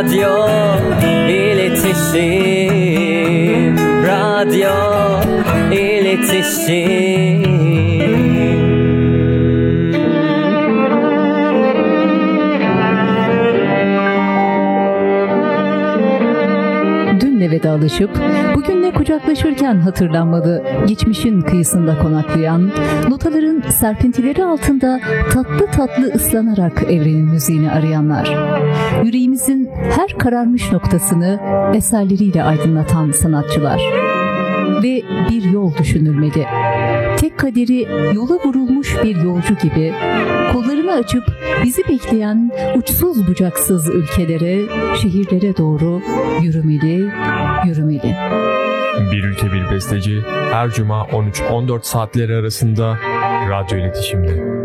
Radyo iletişim. Radyo iletişim. Dünle vedalaşıp kucaklaşırken hatırlanmalı geçmişin kıyısında konaklayan, notaların serpintileri altında tatlı tatlı ıslanarak evrenin müziğini arayanlar. Yüreğimizin her kararmış noktasını eserleriyle aydınlatan sanatçılar. Ve bir yol düşünülmeli. Tek kaderi yola vurulmuş bir yolcu gibi kollarını açıp bizi bekleyen uçsuz bucaksız ülkelere, şehirlere doğru yürümeli, yürümeli. Bir ülke bir besteci her cuma 13-14 saatleri arasında radyo iletişimde.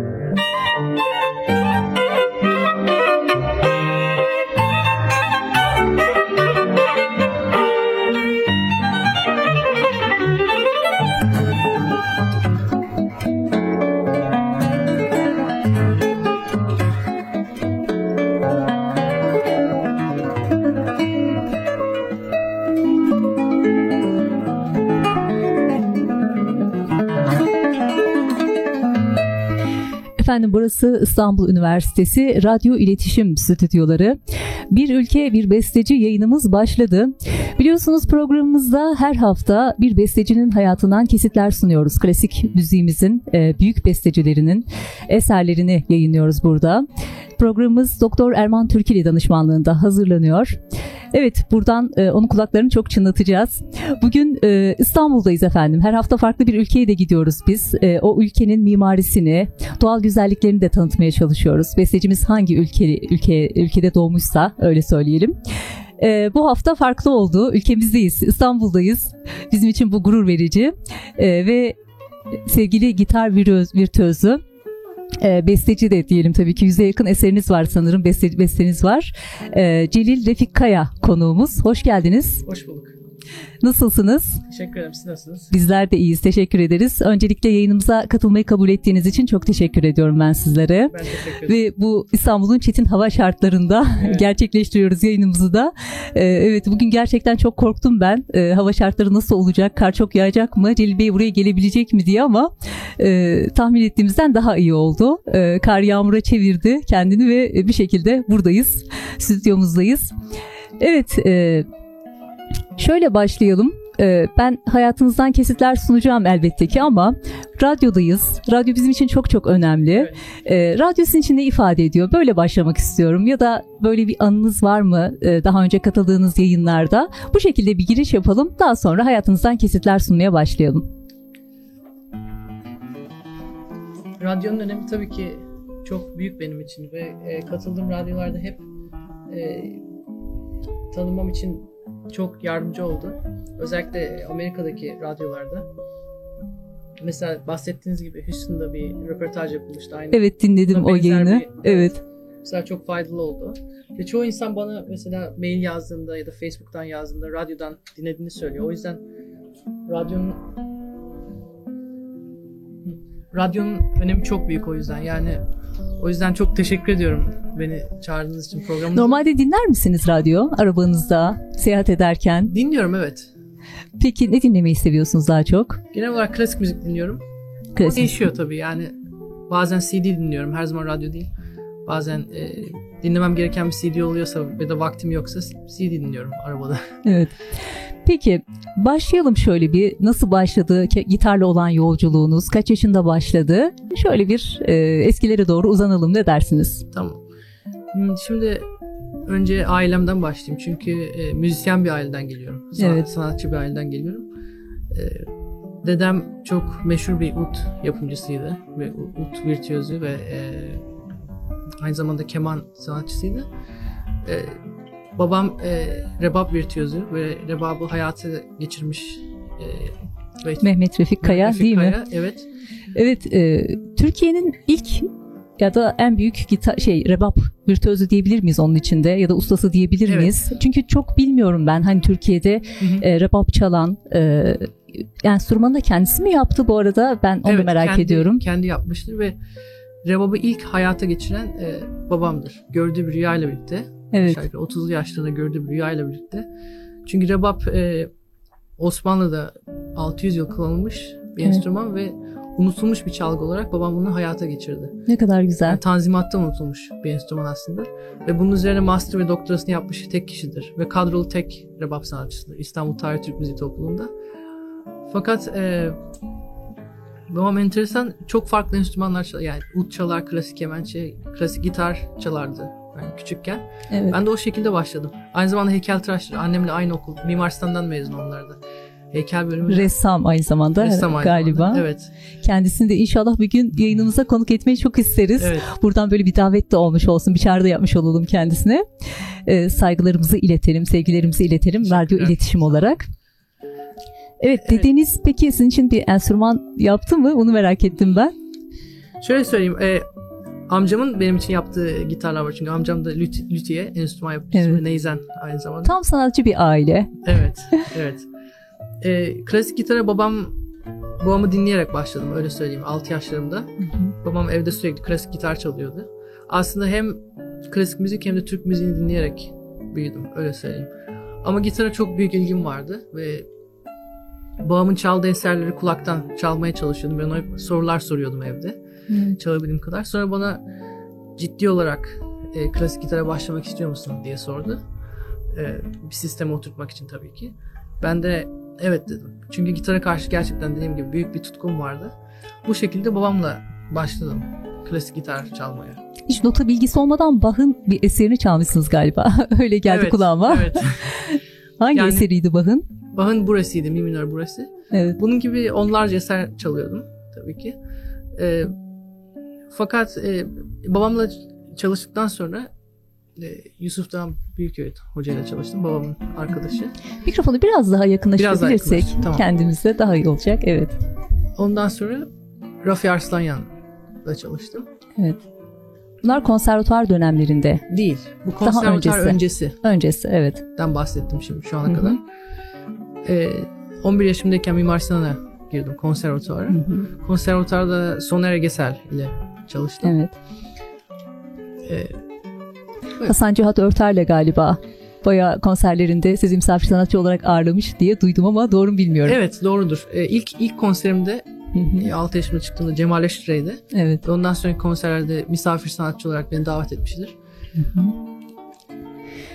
Burası İstanbul Üniversitesi Radyo İletişim Stüdyoları. Bir ülke bir besteci yayınımız başladı. Biliyorsunuz programımızda her hafta bir bestecinin hayatından kesitler sunuyoruz. Klasik müziğimizin e, büyük bestecilerinin eserlerini yayınlıyoruz burada. Programımız Doktor Erman Türkili danışmanlığında hazırlanıyor. Evet buradan e, onun kulaklarını çok çınlatacağız. Bugün e, İstanbul'dayız efendim. Her hafta farklı bir ülkeye de gidiyoruz biz. E, o ülkenin mimarisini, doğal güzelliklerini de tanıtmaya çalışıyoruz. Bestecimiz hangi ülke, ülke ülkede doğmuşsa öyle söyleyelim. E, bu hafta farklı oldu. Ülkemizdeyiz, İstanbul'dayız. Bizim için bu gurur verici. E, ve sevgili gitar virtüözü e, besteci de diyelim tabii ki yüze yakın eseriniz var sanırım beste, besteniz var. E, Celil Refik Kaya konuğumuz. Hoş geldiniz. Hoş bulduk. Nasılsınız? Teşekkür ederim. Siz nasılsınız? Bizler de iyiyiz. Teşekkür ederiz. Öncelikle yayınımıza katılmayı kabul ettiğiniz için çok teşekkür ediyorum ben sizlere. Ben teşekkür ederim. Ve bu İstanbul'un çetin hava şartlarında Evet. gerçekleştiriyoruz yayınımızı da. Ee, evet bugün gerçekten çok korktum ben. Ee, hava şartları nasıl olacak? Kar çok yağacak mı? Celil Bey buraya gelebilecek mi diye ama e, tahmin ettiğimizden daha iyi oldu. E, kar yağmura çevirdi kendini ve bir şekilde buradayız. Stüdyomuzdayız. Evet e, şöyle başlayalım. Ee, Ben hayatınızdan kesitler sunacağım elbette ki ama radyodayız. Radyo bizim için çok çok önemli. Evet. Ee, radyo sizin için ne ifade ediyor? Böyle başlamak istiyorum. Ya da böyle bir anınız var mı e, daha önce katıldığınız yayınlarda? Bu şekilde bir giriş yapalım. Daha sonra hayatınızdan kesitler sunmaya başlayalım. Radyonun önemi tabii ki çok büyük benim için ve e, katıldığım radyolarda hep e, tanımam için çok yardımcı oldu. Özellikle Amerika'daki radyolarda. Mesela bahsettiğiniz gibi Houston'da bir röportaj yapılmıştı. Aynı. Evet dinledim Buna o yayını. bir- Evet. Mesela çok faydalı oldu. Ve çoğu insan bana mesela mail yazdığında ya da Facebook'tan yazdığında radyodan dinlediğini söylüyor. O yüzden radyonun radyonun önemi çok büyük o yüzden. Yani o yüzden çok teşekkür ediyorum beni çağırdığınız için programı. Normalde dinler misiniz radyo arabanızda seyahat ederken? Dinliyorum evet. Peki ne dinlemeyi seviyorsunuz daha çok? Genel olarak klasik müzik dinliyorum. O Klasik. değişiyor tabii yani. Bazen CD dinliyorum. Her zaman radyo değil. Bazen e, dinlemem gereken bir CD oluyorsa ya da vaktim yoksa CD dinliyorum arabada. Evet. Peki başlayalım şöyle bir nasıl başladı gitarla olan yolculuğunuz kaç yaşında başladı şöyle bir e, eskilere doğru uzanalım ne dersiniz? Tamam. Hmm, Şimdi önce ailemden başlayayım. Çünkü e, müzisyen bir aileden geliyorum. Sanat- Evet. Sanatçı bir aileden geliyorum. E, dedem çok meşhur bir ut yapımcısıydı. Ve ut virtüözü ve e, aynı zamanda keman sanatçısıydı. E, babam e, rebap virtüözü ve rebabı hayatı geçirmiş e, ve Mehmet Refik Kaya Refik değil mi? Kaya, Evet. Evet e, Türkiye'nin ilk ya da en büyük gitar şey rebap virtüözü diyebilir miyiz onun içinde ya da ustası diyebilir Evet. miyiz? Çünkü çok bilmiyorum ben hani Türkiye'de Hı hı. e, rebap çalan e, enstrümanı da kendisi mi yaptı bu arada ben onu Evet, merak kendi- ediyorum. Kendi yapmıştır ve Rebab'ı ilk hayata geçiren e, babamdır. Gördüğü bir rüyayla birlikte. Evet. Yukarı 30 yaşlarında gördüğü bir rüyayla birlikte. Çünkü rebab e, Osmanlı'da 600 yıl kullanılmış bir Evet. enstrüman ve unutulmuş bir çalgı olarak babam bunu hayata geçirdi. Ne kadar güzel. Yani tanzimatta unutulmuş bir enstrüman aslında. Ve bunun üzerine master ve doktorasını yapmış tek kişidir. Ve kadrolu tek rebab sanatçısıdır İstanbul Tarih Türk Müziği Topluluğu'nda. Fakat e, babam enteresan çok farklı enstrümanlar çalar. Yani ut çalar, klasik kemençe, klasik gitar çalardı yani küçükken. Evet. Ben de o şekilde başladım. Aynı zamanda heykeltıraştır. Annemle aynı okul. Mimar Sinan'dan mezun onlar da. Heykel bölümü. Ressam aynı zamanda Ressam aynı galiba. zamanda. Evet. Kendisini de inşallah bir gün yayınımıza konuk etmeyi çok isteriz. Evet. Buradan böyle bir davet de olmuş olsun. Bir çağrı da yapmış olalım kendisine. Ee, saygılarımızı iletelim, sevgilerimizi iletelim radyo iletişim olarak. Evet, Evet. dedeniz peki sizin için bir enstrüman yaptı mı? Bunu merak ettim ben. Şöyle söyleyeyim. E, amcamın benim için yaptığı gitarlar var. Çünkü amcam da lüt, lütiye enstrüman yapıcısı Evet. ve neyzen aynı zamanda. Tam sanatçı bir aile. Evet. evet. E, klasik gitara babam babamı dinleyerek başladım öyle söyleyeyim 6 yaşlarımda. Babam evde sürekli klasik gitar çalıyordu. Aslında hem klasik müzik hem de Türk müziğini dinleyerek büyüdüm öyle söyleyeyim. Ama gitara çok büyük ilgim vardı ve babamın çaldığı eserleri kulaktan çalmaya çalışıyordum. Ben ona sorular soruyordum evde çalabildiğim kadar. Sonra bana ciddi olarak e, klasik gitara başlamak istiyor musun diye sordu. E, bir sisteme oturtmak için tabii ki. Ben de evet dedim. Çünkü gitara karşı gerçekten dediğim gibi büyük bir tutkum vardı. Bu şekilde babamla başladım klasik gitar çalmaya. Hiç nota bilgisi olmadan Bach'ın bir eserini çalmışsınız galiba. Öyle geldi evet, kulağıma. Evet. Hangi Yani- eseriydi Bach'ın? Bach'ın burasıydı, mi minör burası. Evet. Bunun gibi onlarca eser çalıyordum tabii ki. E, fakat e, babamla çalıştıktan sonra e, Yusuf Dağım Büyüköğüt hocayla çalıştım. Babamın arkadaşı. Mikrofonu biraz daha yakınlaştırabilirsek Biraz daha tamam. kendimize daha iyi olacak. Evet. Ondan sonra Rafi Arslanyan'la çalıştım. Evet. Bunlar konservatuar dönemlerinde. Değil. Bu konservatuar öncesi. öncesinden Öncesi evet. bahsettim şimdi şu ana Hı hı. kadar. E, 11 yaşımdayken Mimar Sinan'a girdim konservatuara. Konservatuarda Soner Egesel ile çalıştım. Evet. E, Hasan Cihat Örter'le galiba bayağı konserlerinde sizi misafir sanatçı olarak ağırlamış diye duydum ama doğru mu bilmiyorum. evet doğrudur. E, ilk ilk konserimde Hı hı. e, 6 yaşımda çıktığımda Cemal Eştire'ydi. Evet. Ve Ondan sonraki konserlerde misafir sanatçı olarak beni davet etmiştir.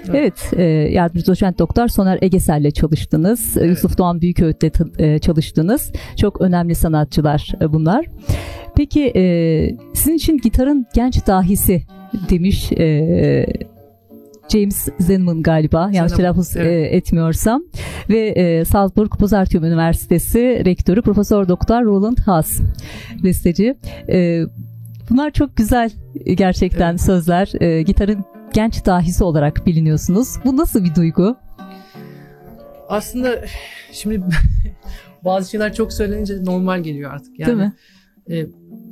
Evet, e, yardımcı doçent doktor Soner Egesel'le çalıştınız. E, Evet. Yusuf Doğan Büyüköğüt'le e, çalıştınız. Çok önemli sanatçılar e, bunlar. Peki e, sizin için gitarın genç dahisi demiş e, James Zenman galiba yanlış telaffuz evet. etmiyorsam ve e, Salzburg Pozartium Üniversitesi rektörü Profesör Doktor Roland Haas besteci. E, bunlar çok güzel gerçekten Evet. sözler. E, gitarın genç dahisi olarak biliniyorsunuz. Bu nasıl bir duygu? Aslında şimdi bazı şeyler çok söylenince normal geliyor artık. Yani, Değil mi? e,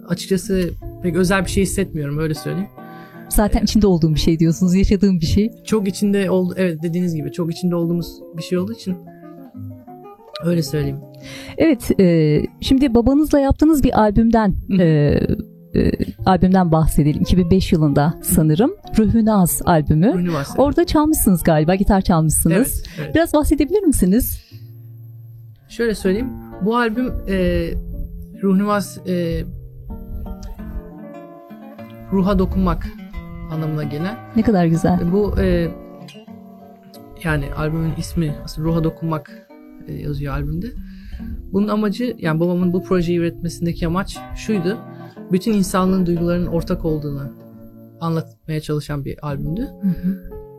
açıkçası pek özel bir şey hissetmiyorum öyle söyleyeyim. Zaten içinde olduğum bir şey diyorsunuz, yaşadığım bir şey. Çok içinde oldu evet dediğiniz gibi çok içinde olduğumuz bir şey olduğu için öyle söyleyeyim. Evet, e, şimdi babanızla yaptığınız bir albümden e, e, albümden bahsedelim. 2005 yılında sanırım. Ruhünaz albümü. Üniversite. Orada çalmışsınız galiba, gitar çalmışsınız. Evet, evet. Biraz bahsedebilir misiniz? Şöyle söyleyeyim. Bu albüm e, Ruhnivaz e, ruha dokunmak anlamına gelen. Ne kadar güzel. Bu e, yani albümün ismi aslında ruha dokunmak e, yazıyor albümde. Bunun amacı yani babamın bu projeyi üretmesindeki amaç şuydu. Bütün insanlığın duygularının ortak olduğunu anlatmaya çalışan bir albümdü.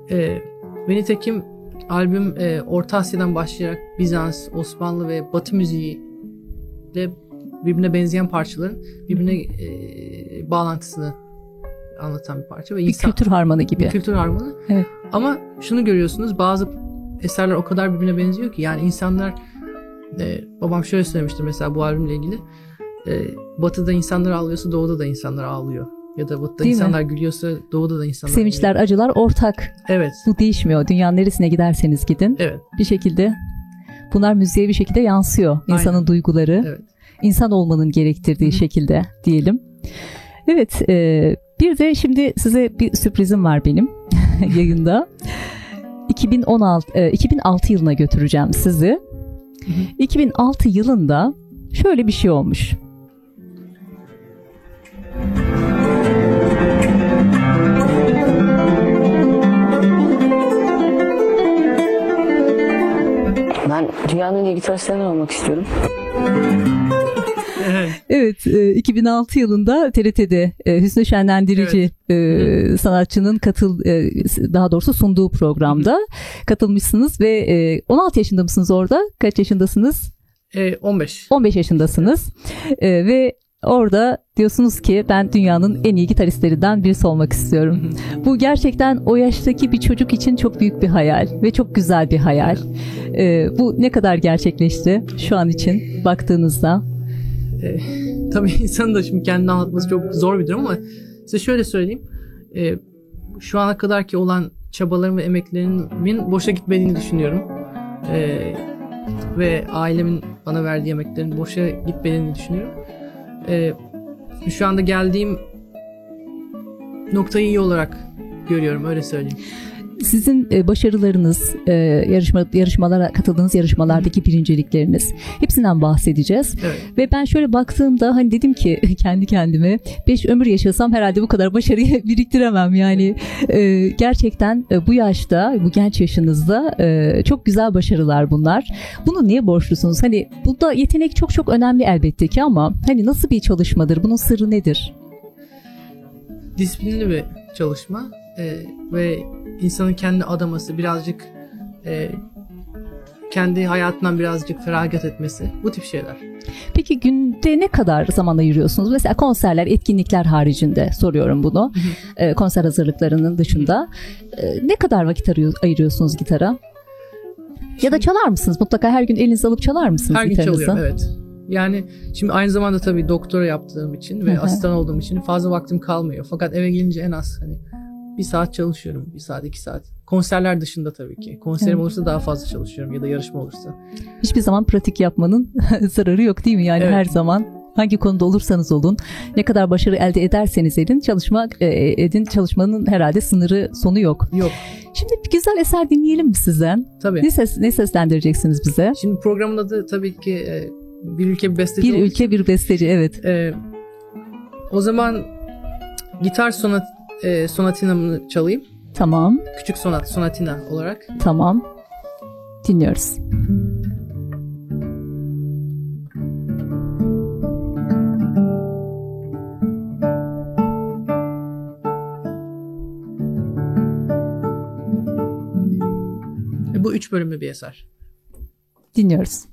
E, ve nitekim albüm e, Orta Asya'dan başlayarak Bizans, Osmanlı ve Batı müziği de birbirine benzeyen parçaların birbirine e, bağlantısını anlatan bir parça ve Bir insan kültür harmanı bir gibi. kültür harmanı. Evet. Ama şunu görüyorsunuz bazı eserler o kadar birbirine benziyor ki yani insanlar e, babam şöyle söylemişti mesela bu albümle ilgili e, batıda insanlar ağlıyorsa doğuda da insanlar ağlıyor. Ya da batıda Değil mi? insanlar gülüyorsa doğuda da insanlar Sevinçler, gülüyor. acılar ortak. Evet. Bu değişmiyor. Dünyanın neresine giderseniz gidin. Evet. Bir şekilde bunlar müziğe bir şekilde yansıyor. İnsanın Aynen. duyguları. Evet. insan olmanın gerektirdiği Hı hı. şekilde diyelim. Evet, e, bir de şimdi size bir sürprizim var benim yayında. 2016 e, 2006 yılına götüreceğim sizi. 2006 yılında şöyle bir şey olmuş. Dünyanın en iyi gitaristlerinden olmak istiyorum. Evet, e, 2006 yılında TRT'de e, Hüsnü Şenlendirici e, sanatçının katıl e, daha doğrusu sunduğu programda katılmışsınız ve e, 16 yaşında mısınız orada? Kaç yaşındasınız? E, 15. 15 yaşındasınız E, ve orada diyorsunuz ki ben dünyanın en iyi gitaristlerinden birisi olmak istiyorum. Bu gerçekten o yaştaki bir çocuk için çok büyük bir hayal ve çok güzel bir hayal. E, bu ne kadar gerçekleşti şu an için baktığınızda? Tabii insanın da şimdi kendini anlatması çok zor bir durum ama size şöyle söyleyeyim. E, şu ana kadar ki olan çabalarım ve emeklerimin boşa gitmediğini düşünüyorum. E, ve ailemin bana verdiği emeklerin boşa gitmediğini düşünüyorum. E, şu anda geldiğim noktayı iyi olarak görüyorum öyle söyleyeyim. Sizin e, başarılarınız, e, yarışma yarışmalara katıldığınız yarışmalardaki birincilikleriniz hepsinden bahsedeceğiz. Evet. Ve ben şöyle baktığımda hani dedim ki kendi kendime 5 ömür yaşasam herhalde bu kadar başarıyı biriktiremem. Yani e, gerçekten bu yaşta, bu genç yaşınızda çok güzel başarılar bunlar. Bunu niye borçlusunuz? Hani burada yetenek çok çok önemli elbette ki ama hani nasıl bir çalışmadır? Bunun sırrı nedir? disiplinli bir çalışma e, ve insanın kendi adaması birazcık e, kendi hayatından birazcık feragat etmesi bu tip şeyler. Peki günde ne kadar zaman ayırıyorsunuz? Mesela konserler, etkinlikler haricinde soruyorum bunu. Ee, konser hazırlıklarının dışında. Ee, ne kadar vakit ayırıyorsunuz gitara? Ya da çalar mısınız? Mutlaka her gün elinize alıp çalar mısınız Her gün gitarınızı? çalıyorum evet. Yani şimdi aynı zamanda tabii doktora yaptığım için ve asistan olduğum için fazla vaktim kalmıyor. Fakat eve gelince en az hani bir saat çalışıyorum. Bir saat, iki saat. Konserler dışında tabii ki. Konserim Evet. olursa daha fazla çalışıyorum ya da yarışma olursa. Hiçbir zaman pratik yapmanın zararı yok değil mi? Yani Evet. her zaman hangi konuda olursanız olun, ne kadar başarı elde ederseniz edin, çalışma e, edin çalışmanın herhalde sınırı sonu yok. Yok Şimdi bir güzel eser dinleyelim mi sizden? tabii. Ne ses ne seslendireceksiniz bize? Şimdi programın adı tabii ki e, bir ülke bir besteci Bir ülke bir besteci evet. Ee, o zaman gitar sonat e, sonatinamı çalayım. Tamam. Küçük sonat, sonatina olarak. Tamam. Dinliyoruz. Bu üç bölümlü bir eser. Dinliyoruz.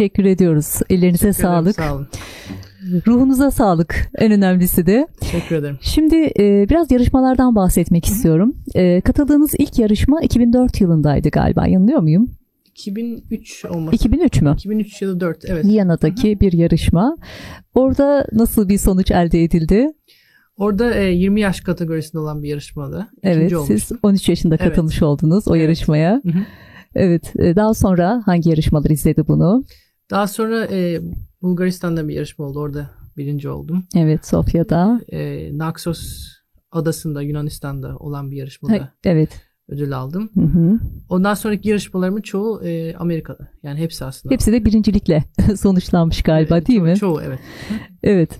Teşekkür ediyoruz. Ellerinize Teşekkür ederim, sağlık. Sağ olun. Ruhunuza sağlık. En önemlisi de. Teşekkür ederim. Şimdi e, biraz yarışmalardan bahsetmek istiyorum. E, katıldığınız ilk yarışma 2004 yılındaydı galiba. Yanılıyor muyum? 2003 olması. 2003 mü? 2003 ya da 4 evet. Viyana'daki bir yarışma. Orada nasıl bir sonuç elde edildi? Orada e, 20 yaş kategorisinde olan bir yarışmada. Evet, ikinci siz olmuştum. 13 yaşında Evet. katılmış oldunuz o Evet. yarışmaya. Hı hı. Evet, e, daha sonra hangi yarışmalar izledi bunu? Daha sonra e, Bulgaristan'da bir yarışma oldu. Orada birinci oldum. Evet, Sofya'da. E, Naxos adasında Yunanistan'da olan bir yarışmada Ha, evet. ödül aldım. Hı hı. Ondan sonraki yarışmalarımın çoğu e, Amerika'da. Yani hepsi aslında. Hepsi de birincilikle sonuçlanmış galiba E, değil ço- mi? Çoğu evet. Evet.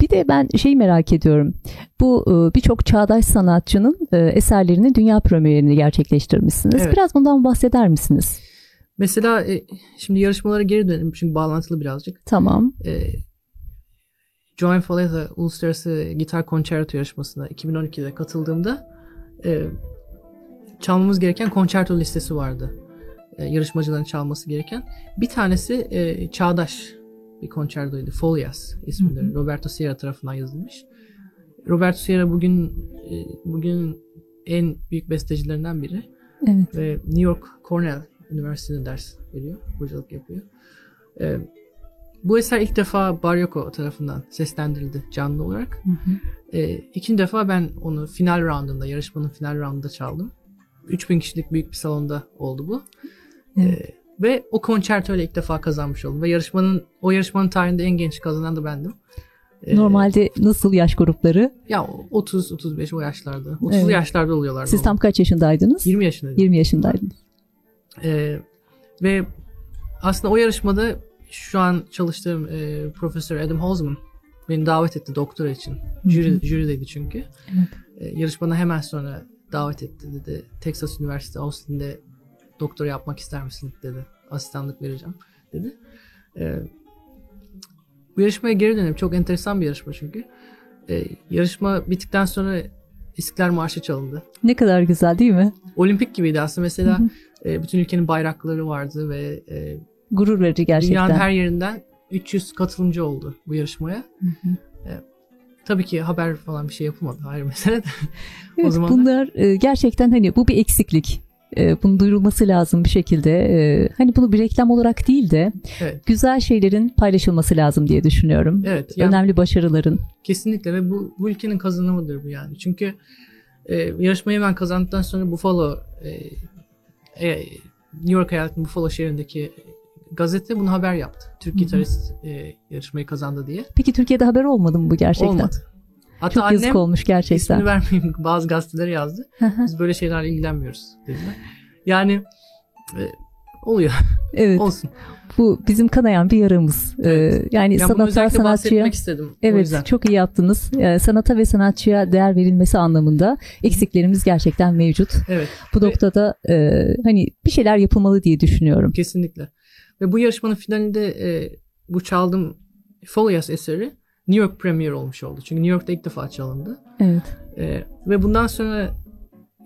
Bir de ben şeyi merak ediyorum. Bu e, birçok çağdaş sanatçının e, eserlerinin dünya premierini gerçekleştirmişsiniz. Evet. Biraz bundan bahseder misiniz? Mesela e, şimdi yarışmalara geri dönelim çünkü bağlantılı birazcık. Tamam. E, Joan Faleta Uluslararası Gitar Konçerto yarışmasına 2012'de katıldığımda e, çalmamız gereken konçerto listesi vardı. E, yarışmacıların çalması gereken. Bir tanesi e, çağdaş bir konçertoydu. Folias hı. Roberto Sierra tarafından yazılmış. Roberto Sierra bugün e, bugün en büyük bestecilerinden biri Evet. ve New York Cornell Üniversitesi'nde ders veriyor, hocalık yapıyor. Ee, bu eser ilk defa Baryoko tarafından seslendirildi canlı olarak. Hı hı. Ee, ikinci defa ben onu final roundunda, yarışmanın final roundunda çaldım. 3000 kişilik büyük bir salonda oldu bu. Evet. Ee, ve o konçerto ile ilk defa kazanmış oldum. Ve yarışmanın o yarışmanın tarihinde en genç kazanan da bendim. Ee, Normalde nasıl yaş grupları? ya 30-35 o yaşlarda. 30'lu Evet. yaşlarda oluyorlar. Siz tam kaç yaşındaydınız? 20 yaşındaydım. 20 yaşındaydınız. Ee, ve aslında o yarışmada şu an çalıştığım e, Profesör Adam Holzman beni davet etti doktora için. Jüri, jürideydi çünkü. Evet. E, yarışmadan hemen sonra davet etti dedi. Texas Üniversitesi Austin'de doktora yapmak ister misin dedi. Asistanlık vereceğim dedi. E, bu yarışmaya geri dönelim. Çok enteresan bir yarışma çünkü. E, yarışma bittikten sonra İstiklal Marşı çalındı Ne kadar güzel değil mi? olimpik gibiydi aslında. Mesela Hı hı. E, bütün ülkenin bayrakları vardı ve e, Gurur verici gerçekten. dünyanın her yerinden 300 katılımcı oldu bu yarışmaya. Hı hı. Tabii ki haber falan bir şey yapılmadı. Hayır mesele de. Evet, zamanlar- bunlar e, gerçekten hani bu bir eksiklik. E, bunun duyurulması lazım bir şekilde. E, hani bunu bir reklam olarak değil de Evet. güzel şeylerin paylaşılması lazım diye düşünüyorum. Evet. Yani Önemli başarıların. kesinlikle ve bu, bu ülkenin kazanımıdır bu yani. Çünkü e, yarışmayı hemen kazandıktan sonra Buffalo e, e, New York eyaletinin Buffalo şehrindeki gazete bunu haber yaptı. Türk gitarist e, yarışmayı kazandı diye. Peki Türkiye'de haber olmadı mı bu gerçekten? Olmadı. Hatta Çok yazık olmuş gerçekten. ismini vermeyeyim bazı gazetelere yazdı. Biz böyle şeylerle ilgilenmiyoruz dediler. Yani e, oluyor. evet. Olsun. Bu bizim kanayan bir yaramız. E, Evet. yani Yani bunu sanata sanatçıya istedim. Evet çok iyi yaptınız. E, sanata ve sanatçıya değer verilmesi anlamında eksiklerimiz gerçekten mevcut. Evet. Bu Ve- noktada e, hani bir şeyler yapılmalı diye düşünüyorum. Kesinlikle. Ve bu yarışmanın finalinde e, bu çaldığım Folias eseri New York premier olmuş oldu. Çünkü New York'ta ilk defa çalındı. Evet. E, ve bundan sonra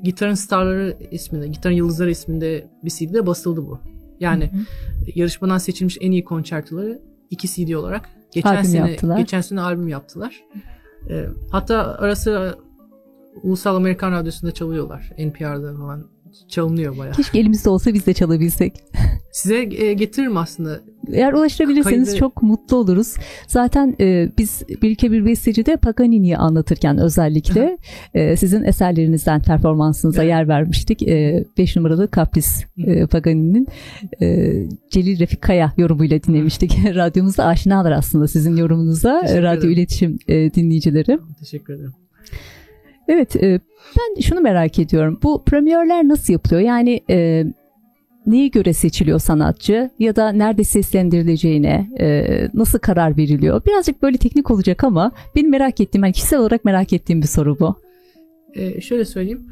Gitarın Starları isminde, Gitarın Yıldızları isminde bir CD'de basıldı bu. Yani Hı hı. yarışmadan seçilmiş en iyi konçertoları iki CD olarak geçen Albüm sene yaptılar. geçen sene albüm yaptılar. E, hatta ara sıra Ulusal Amerikan Radyosu'nda çalıyorlar. NPR'da falan çalınıyor bayağı. Keşke elimizde olsa biz de çalabilsek. Size e, getiririm aslında. Eğer ulaştırabilirseniz Kaydı- çok mutlu oluruz. Zaten e, biz bir ülke bir bestecide Paganini'yi anlatırken özellikle e, sizin eserlerinizden performansınıza Evet. yer vermiştik. 5 numaralı Kapris e, Paganini'nin e, Celil Refik Kaya yorumuyla dinlemiştik. Radyomuzda aşinalar aslında sizin yorumunuza e, radyo iletişim e, dinleyicileri. Teşekkür ederim. Evet, e, ben şunu merak ediyorum. Bu premierler nasıl yapılıyor? Yani e, neye göre seçiliyor sanatçı ya da nerede seslendirileceğine e, nasıl karar veriliyor? Birazcık böyle teknik olacak ama benim merak ettiğim, yani kişisel olarak merak ettiğim bir soru bu. Ee, şöyle söyleyeyim.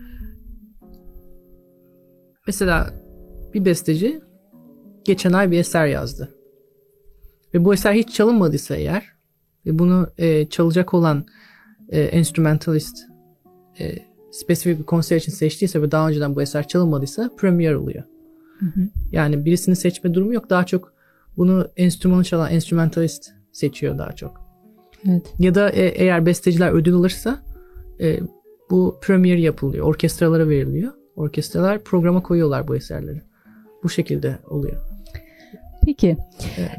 Mesela bir besteci geçen ay bir eser yazdı. Ve bu eser hiç çalınmadıysa eğer ve bunu e, çalacak olan e, enstrümentalist e, spesifik bir konser için seçtiyse ve daha önceden bu eser çalınmadıysa premier oluyor. Yani birisini seçme durumu yok. Daha çok bunu enstrümanı çalan enstrümantalist seçiyor daha çok. Evet. Ya da e- eğer besteciler ödül alırsa e, bu premier yapılıyor. Orkestralara veriliyor. Orkestralar programa koyuyorlar bu eserleri. Bu şekilde oluyor. Peki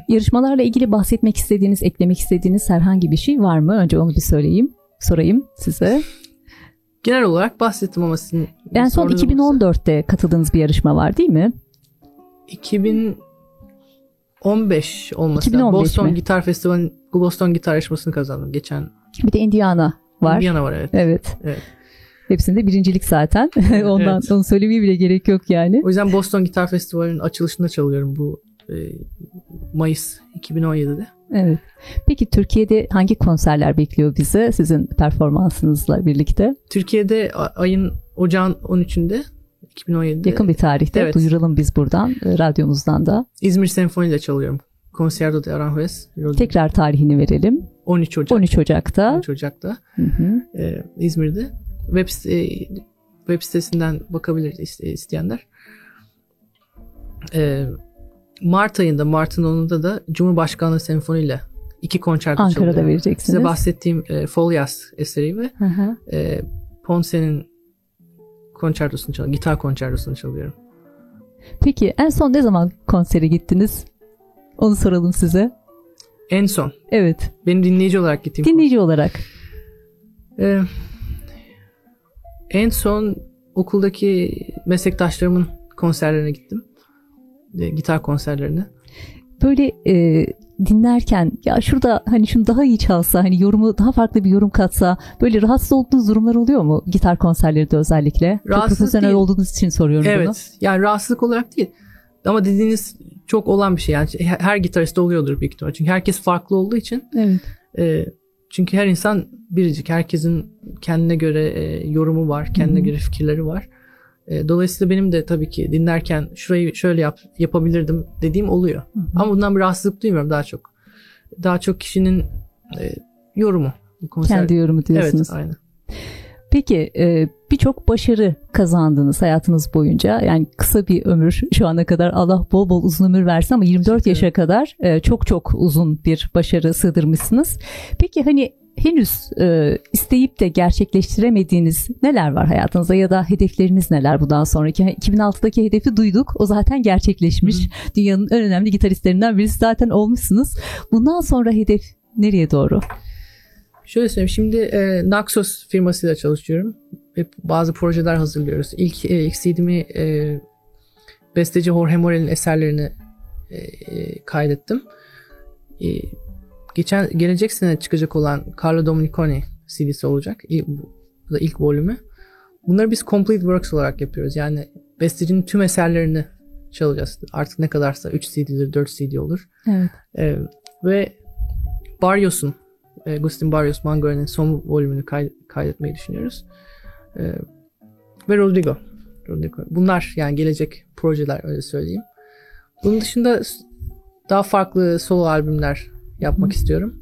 yarışmalarla ilgili bahsetmek istediğiniz, eklemek istediğiniz herhangi bir şey var mı? Önce onu bir söyleyeyim, sorayım size. Genel olarak bahsettim ama sizin En son sorduğunuz olursa- 2014'te katıldığınız bir yarışma var değil mi? 2015 olması 2015 lazım. Boston mi? Gitar Festivali'nin bu Boston Gitar yarışmasını kazandım. Geçen Bir de Indiana var. Indiana var evet. Evet. Evet. Hepsinde birincilik zaten. Ondan Evet. onu söylemeye bile gerek yok yani. O yüzden Boston Gitar Festivali'nin açılışında çalıyorum bu e, Mayıs 2017'de. Evet. Peki Türkiye'de hangi konserler bekliyor bizi sizin performansınızla birlikte? Türkiye'de ayın ocağın 13'ünde 2017'de Yakın bir tarihte Evet. duyuralım biz buradan e, radyomuzdan da. İzmir Senfoni'de çalıyorum. Concerto de Aranjuez. Tekrar tarihini verelim. 13 Ocak. 13 Ocak'ta. 13 Ocak'ta Hı hı. e, İzmir'de. Web, e, web sitesinden bakabilir iste- isteyenler. E, Mart ayında, Mart'ın 10'unda da Cumhurbaşkanlığı Senfoni ile iki konçerto Ankara'da çalıyorum. vereceksiniz. Size bahsettiğim e, Folias eseri ve e, Ponce'nin konçertosunu çalıyorum. Gitar konçertosunu çalıyorum. Peki en son ne zaman konsere gittiniz? Onu soralım size. En son Evet. benim dinleyici olarak gittiğim Dinleyici olarak. Ee, en son okuldaki meslektaşlarımın konserlerine gittim. E, gitar konserlerine. Böyle e, dinlerken ya şurada hani şunu daha iyi çalsa hani yorumu daha farklı bir yorum katsa böyle rahatsız olduğunuz durumlar oluyor mu gitar konserlerinde özellikle? Çok Rahatsız profesyonel değil. olduğunuz için soruyorum bunu. Evet. Yani rahatsızlık olarak değil. Ama dediğiniz çok olan bir şey. Yani her gitariste oluyordur büyük ihtimal. Çünkü herkes farklı olduğu için. Evet. e, çünkü her insan biricik. Herkesin kendine göre e, yorumu var. Kendine hı. göre fikirleri var. E, dolayısıyla benim de tabii ki dinlerken şurayı şöyle yap, yapabilirdim dediğim oluyor. Hı hı. Ama bundan bir rahatsızlık duymuyorum daha çok. Daha çok kişinin e, yorumu. Konser. Kendi yorumu diyorsunuz. Evet aynen. Peki e, birçok başarı kazandınız hayatınız boyunca. Yani kısa bir ömür şu ana kadar Allah bol bol uzun ömür versin ama 24 Teşekkür yaşa kadar e, çok çok uzun bir başarı sığdırmışsınız. Peki hani henüz e, isteyip de gerçekleştiremediğiniz neler var hayatınızda ya da hedefleriniz neler bundan sonraki? 2006'daki hedefi duyduk o zaten gerçekleşmiş. Dünyanın en önemli gitaristlerinden birisi zaten olmuşsunuz. Bundan sonra hedef nereye doğru? Şöyle söyleyeyim. Şimdi e, Naxos firmasıyla çalışıyorum. Ve bazı projeler hazırlıyoruz. İlk, e, ilk CD'mi e, besteci Jorge Morel'in eserlerini e, e, kaydettim. E, geçen gelecek sene çıkacak olan Carlo Dominiconi CD'si olacak. İlk, bu da ilk volümü. Bunları biz complete works olarak yapıyoruz. Yani bestecinin tüm eserlerini çalacağız. Artık ne kadarsa 3 CD'dir, 4 CD olur. Evet. Ee, ve Barrios'un e, Agustin Barrios Mangare'nin son volümünü kay- kaydetmeyi düşünüyoruz. Ee, ve Rodrigo. Rodrigo. Bunlar yani gelecek projeler öyle söyleyeyim. Bunun dışında daha farklı solo albümler yapmak istiyorum.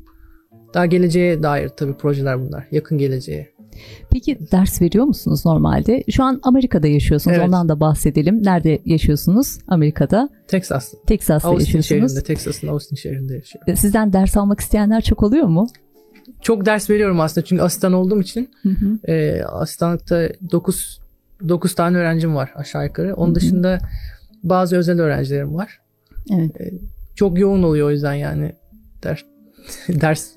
Daha geleceğe dair tabii projeler bunlar. Yakın geleceğe. Peki ders veriyor musunuz normalde? Şu an Amerika'da yaşıyorsunuz. Evet. Ondan da bahsedelim. Nerede yaşıyorsunuz? Amerika'da. Texas. Teksas'ta Austin yaşıyorsunuz. şehrinde. Texas'ın Austin şehrinde yaşıyorum. Sizden ders almak isteyenler çok oluyor mu? Çok ders veriyorum aslında çünkü asistan olduğum için. Hı hı. E, asistanlıkta 9 9 tane öğrencim var aşağı yukarı. Onun Hı hı. dışında bazı özel öğrencilerim var. Evet. Çok yoğun oluyor o yüzden yani ders ders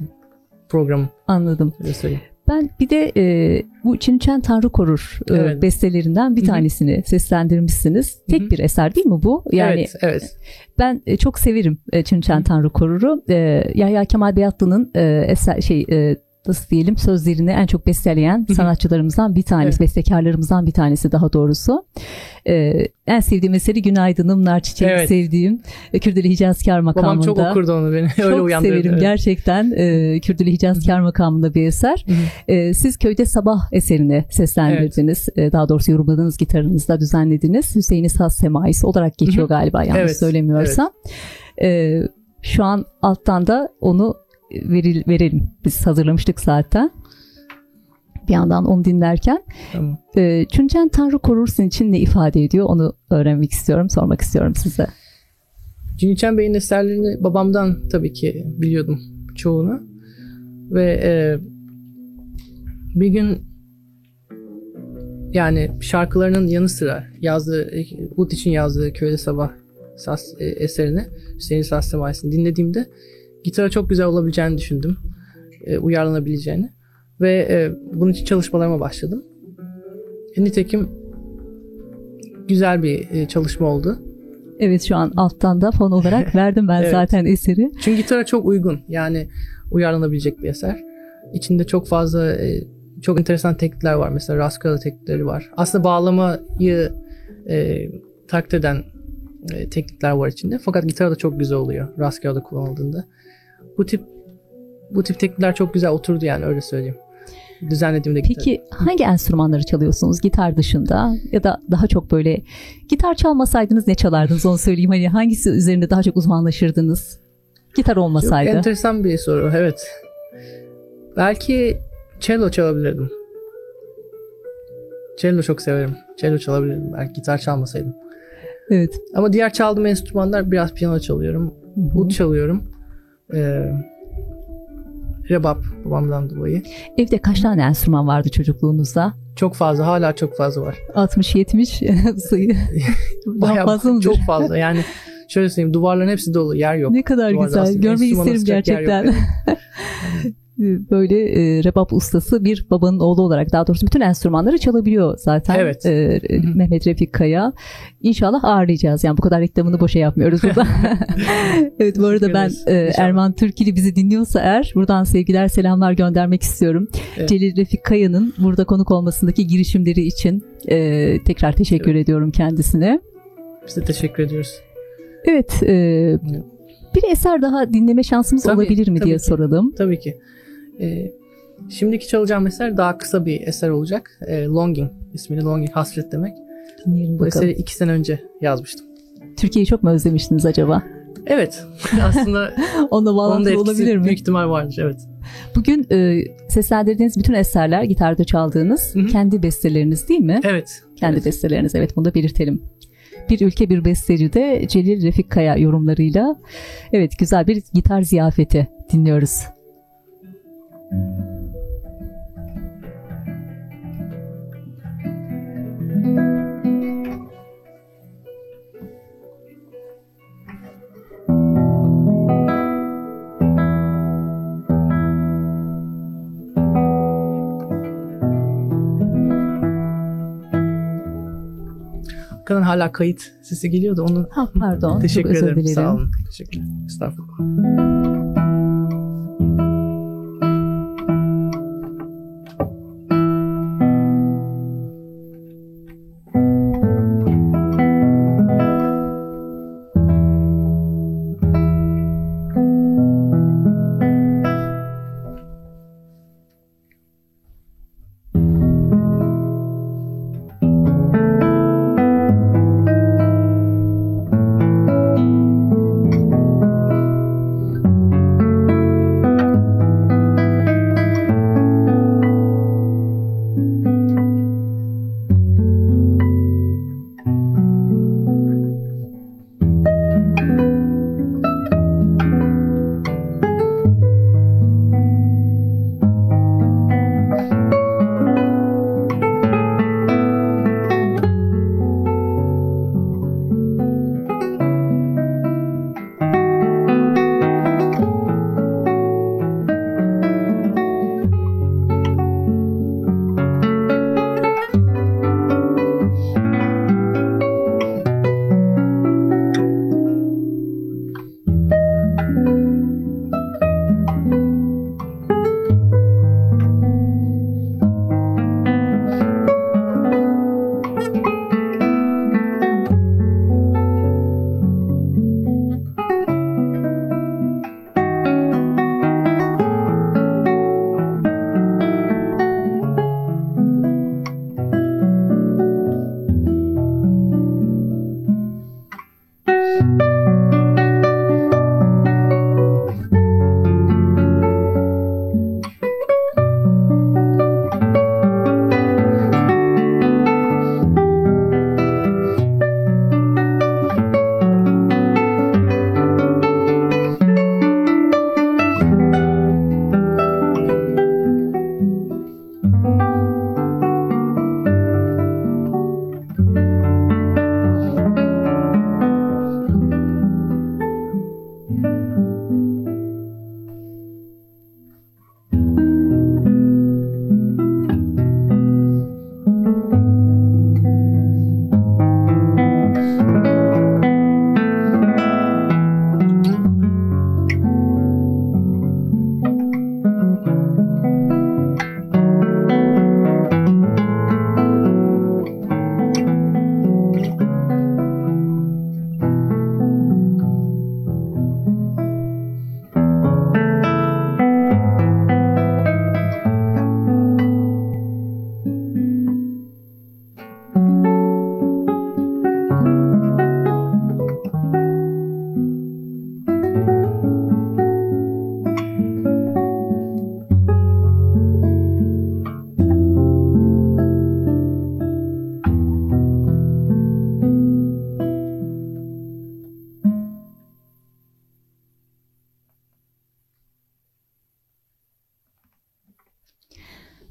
programı Anladım. öyle söyleyeyim. Ben bir de e, bu Çinçen Tanrı Korur e, Evet. bestelerinden bir Hı hı. tanesini seslendirmişsiniz. Tek Hı hı. bir eser değil mi bu? Yani evet, evet. ben e, çok severim e, Çinçen Tanrı Korur'u. E, Yahya Kemal Beyatlı'nın e, eser şey e, nasıl diyelim sözlerini en çok besteleyen sanatçılarımızdan bir tanesi, Evet. bestekarlarımızdan bir tanesi daha doğrusu. E, en sevdiğim eseri Günaydınım, Nar Çiçeği Evet. sevdiğim e, Kürdeli Hicazkar makamında. Babam çok okurdu onu beni. Öyle Çok severim evet. gerçekten e, Kürdülü Hicazkar makamında bir eser. E, siz Köyde Sabah eserini seslendirdiniz. E, daha doğrusu yorumladınız gitarınızda düzenlediniz. Hüseyin İshak Semaisi olarak geçiyor galiba yanlış Evet, söylemiyorsam. E, şu an alttan da onu veril, verelim. Biz hazırlamıştık zaten. Bir yandan onu dinlerken. Tamam. E, Çünçen Tanrı korur sizin için ne ifade ediyor onu öğrenmek istiyorum, sormak istiyorum size. Cüneyt Bey'in eserlerini babamdan tabii ki biliyordum çoğunu. Ve e, bir gün yani şarkılarının yanı sıra yazdığı, Ud için yazdığı Köyde Sabah Sas e, eserini Hüseyin Sas Semaisi'ni dinlediğimde gitara çok güzel olabileceğini düşündüm. E, uyarlanabileceğini. Ve e, bunun için çalışmalarıma başladım. E, nitekim güzel bir e, çalışma oldu. Evet şu an alttan da fon olarak verdim ben Evet. zaten eseri. Çünkü gitara çok uygun. Yani uyarlanabilecek bir eser. İçinde çok fazla e, çok enteresan teknikler var. Mesela rastgele teknikleri var. Aslında bağlamayı e, taklit eden e, teknikler var içinde. Fakat gitar da çok güzel oluyor rastgele kullanıldığında. Bu tip bu tip teknikler çok güzel oturdu yani öyle söyleyeyim. Düzenlediğimde gitarı. Peki hangi enstrümanları çalıyorsunuz gitar dışında ya da daha çok böyle gitar çalmasaydınız ne çalardınız onu söyleyeyim hani hangisi üzerinde daha çok uzmanlaşırdınız? Gitar Çok olmasaydı. enteresan bir soru. Evet. Belki cello çalabilirdim. Cello çok severim. Cello çalabilirdim. Belki gitar çalmasaydım. Evet. Ama diğer çaldığım enstrümanlar biraz piyano çalıyorum. Ud çalıyorum. Ee, rebap babamdan dolayı. Evde kaç tane enstrüman vardı çocukluğunuzda? Çok fazla hala çok fazla var. 60-70 sayı. Bayağı fazla mıdır? çok fazla. Yani şöyle söyleyeyim duvarların hepsi dolu. Yer yok. Ne kadar Duvarda güzel. Görmeyi isterim gerçekten. Böyle e, rebap ustası bir babanın oğlu olarak daha doğrusu bütün enstrümanları çalabiliyor zaten. Evet. E. Mehmet Refik Kaya. İnşallah ağırlayacağız. Yani bu kadar reklamını boşa yapmıyoruz burada. evet bu arada ben e. Erman Türkili bizi dinliyorsa eğer buradan sevgiler selamlar göndermek istiyorum. Evet. Celil Refik Kaya'nın burada konuk olmasındaki girişimleri için e, tekrar teşekkür ediyorum kendisine. Biz de teşekkür ediyoruz. Evet, e, bir eser daha dinleme şansımız Tabii, olabilir mi tabii diye ki. soralım. Tabii ki. Ee, şimdiki çalacağım eser daha kısa bir eser olacak. Ee, Longing ismini Longing hasret demek. Dinleyelim Bu bakalım. eseri iki sene önce yazmıştım. Türkiye'yi çok mu özlemiştiniz acaba? Evet. Aslında Onunla onun bağlantılı etkisi olabilir mi? büyük ihtimal vardır. Evet. Bugün e, seslendirdiğiniz bütün eserler, gitarda çaldığınız Hı hı. kendi besteleriniz değil mi? Evet. Kendi evet. besteleriniz evet bunu da belirtelim. Bir ülke bir besteci de Celil Refik Kaya yorumlarıyla evet güzel bir gitar ziyafeti dinliyoruz. Bakın hala kayıt sesi geliyordu. Onu Ha, pardon. teşekkür ederim. Sağ olun. Teşekkür Estağfurullah.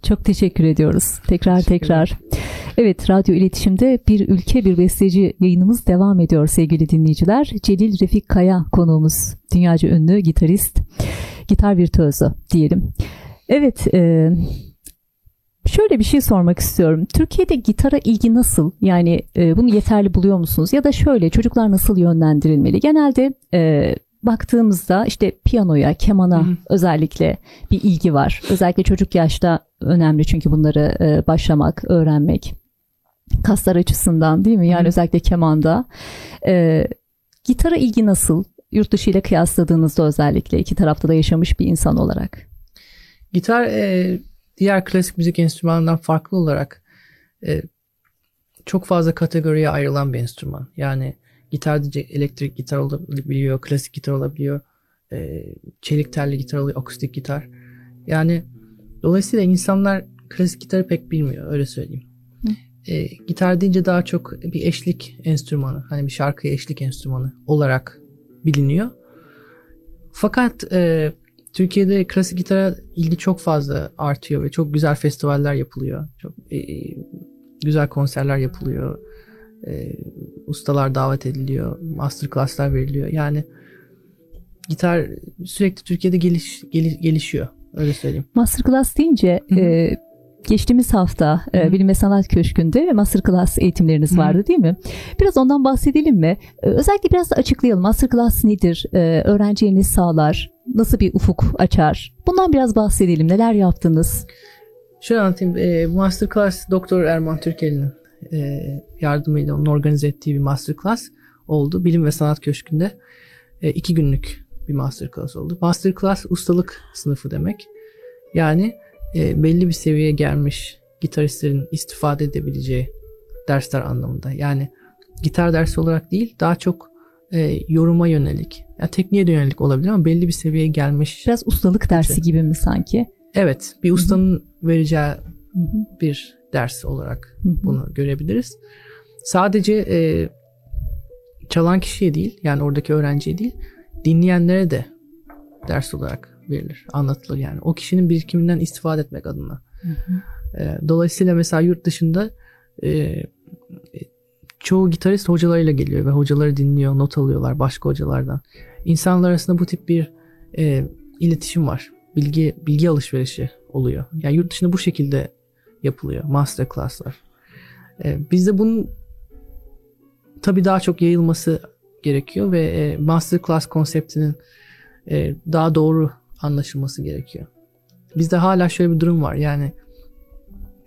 Çok teşekkür ediyoruz. Tekrar Teşekkür tekrar. Evet, radyo iletişimde bir ülke bir besteci yayınımız devam ediyor sevgili dinleyiciler. Celil Refik Kaya konuğumuz. Dünyaca ünlü gitarist, gitar virtüözü diyelim. Evet, e, şöyle bir şey sormak istiyorum. Türkiye'de gitara ilgi nasıl? Yani e, bunu yeterli buluyor musunuz? Ya da şöyle çocuklar nasıl yönlendirilmeli? Genelde e, baktığımızda işte piyanoya, kemana Hı hı. özellikle bir ilgi var. Özellikle çocuk yaşta önemli çünkü bunları e, başlamak, öğrenmek. Kaslar açısından değil mi? Yani Hı hı. özellikle kemanda. E, gitara ilgi nasıl? Yurt dışı ile kıyasladığınızda özellikle iki tarafta da yaşamış bir insan olarak. Gitar e, diğer klasik müzik enstrümanlarından farklı olarak e, çok fazla kategoriye ayrılan bir enstrüman. Yani gitar diyecek elektrik gitar olabiliyor, klasik gitar olabiliyor, e, çelik telli gitar oluyor, akustik gitar. Yani dolayısıyla insanlar klasik gitarı pek bilmiyor öyle söyleyeyim. E, gitar deyince daha çok bir eşlik enstrümanı, hani bir şarkıya eşlik enstrümanı olarak biliniyor. Fakat e, Türkiye'de klasik gitara ilgi çok fazla artıyor ve çok güzel festivaller yapılıyor. Çok e, güzel konserler yapılıyor. E, ustalar davet ediliyor. Masterclasslar veriliyor. Yani gitar sürekli Türkiye'de geliş, geli- gelişiyor. Öyle söyleyeyim. Masterclass deyince Hı hı. e, geçtiğimiz hafta e. Bilim ve Sanat Köşkü'nde Masterclass eğitimleriniz Hı hı. vardı değil mi? Biraz ondan bahsedelim mi? E, özellikle biraz da açıklayalım. Masterclass nedir? E, öğrenciye ne sağlar? Nasıl bir ufuk açar? Bundan biraz bahsedelim. Neler yaptınız? Şöyle anlatayım. E, Masterclass Doktor Erman Türkeli'nin e, yardımıyla onun organize ettiği bir masterclass oldu. Bilim ve Sanat Köşkü'nde e, iki günlük bir masterclass oldu. Masterclass ustalık sınıfı demek. Yani e, belli bir seviyeye gelmiş gitaristlerin istifade edebileceği dersler anlamında. Yani gitar dersi olarak değil daha çok e, yoruma yönelik. Yani tekniğe de yönelik olabilir ama belli bir seviyeye gelmiş. Biraz ustalık dersi gibi mi sanki? Evet bir ustanın vereceği Hı hı, bir ders olarak bunu görebiliriz. Sadece e, çalan kişiye değil yani oradaki öğrenciye değil dinleyenlere de ders olarak verilir, anlatılır yani. O kişinin birikiminden istifade etmek adına. E, dolayısıyla mesela yurt dışında e, e, çoğu gitarist hocalarıyla geliyor ve hocaları dinliyor, not alıyorlar başka hocalardan. İnsanlar arasında bu tip bir e, iletişim var. Bilgi bilgi alışverişi oluyor. Yani yurt dışında bu şekilde yapılıyor master class'lar. E, bizde bunun tabii daha çok yayılması gerekiyor ve e, master class konseptinin e, daha doğru anlaşılması gerekiyor. Bizde hala şöyle bir durum var. Yani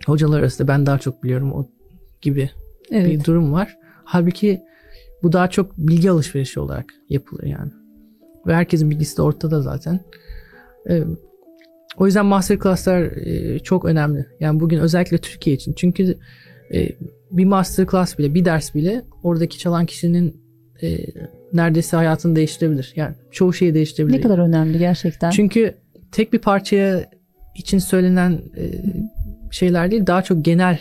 hocalar arasında ben daha çok biliyorum o gibi Evet. bir durum var. Halbuki bu daha çok bilgi alışverişi olarak yapılır yani. Ve herkesin bilgisi de ortada zaten. Ee, o yüzden masterclasslar e, çok önemli. Yani bugün özellikle Türkiye için. Çünkü e, bir masterclass bile, bir ders bile oradaki çalan kişinin e, neredeyse hayatını değiştirebilir. Yani çoğu şeyi değiştirebilir. Ne kadar önemli gerçekten. Çünkü tek bir parçaya için söylenen e, şeyler değil, daha çok genel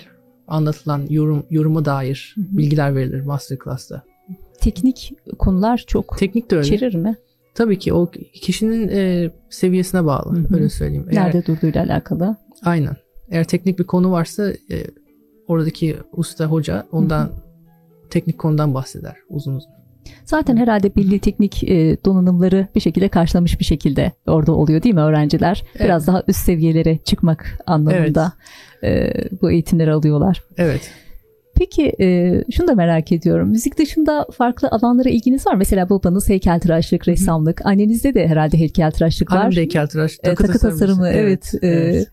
anlatılan yorum yoruma dair bilgiler verilir masterclass'ta. Teknik konular çok Teknik de öyle. içerir mi? Tabii ki o kişinin e, seviyesine bağlı. Hı hı. Öyle söyleyeyim. Eğer, Nerede durduğuyla alakalı. Aynen. Eğer teknik bir konu varsa e, oradaki usta hoca ondan teknik konudan bahseder uzun uzun. Zaten herhalde belli teknik e, donanımları bir şekilde karşılamış bir şekilde orada oluyor değil mi öğrenciler? Biraz daha üst seviyelere çıkmak anlamında e, bu eğitimleri alıyorlar. Evet. Peki e, şunu da merak ediyorum. Müzik dışında farklı alanlara ilginiz var. Mesela babanız heykeltıraşlık, ressamlık. Annenizde de herhalde heykeltıraşlık var. Annem de heykeltıraş. E, takı, tasarımı evet. e, evet.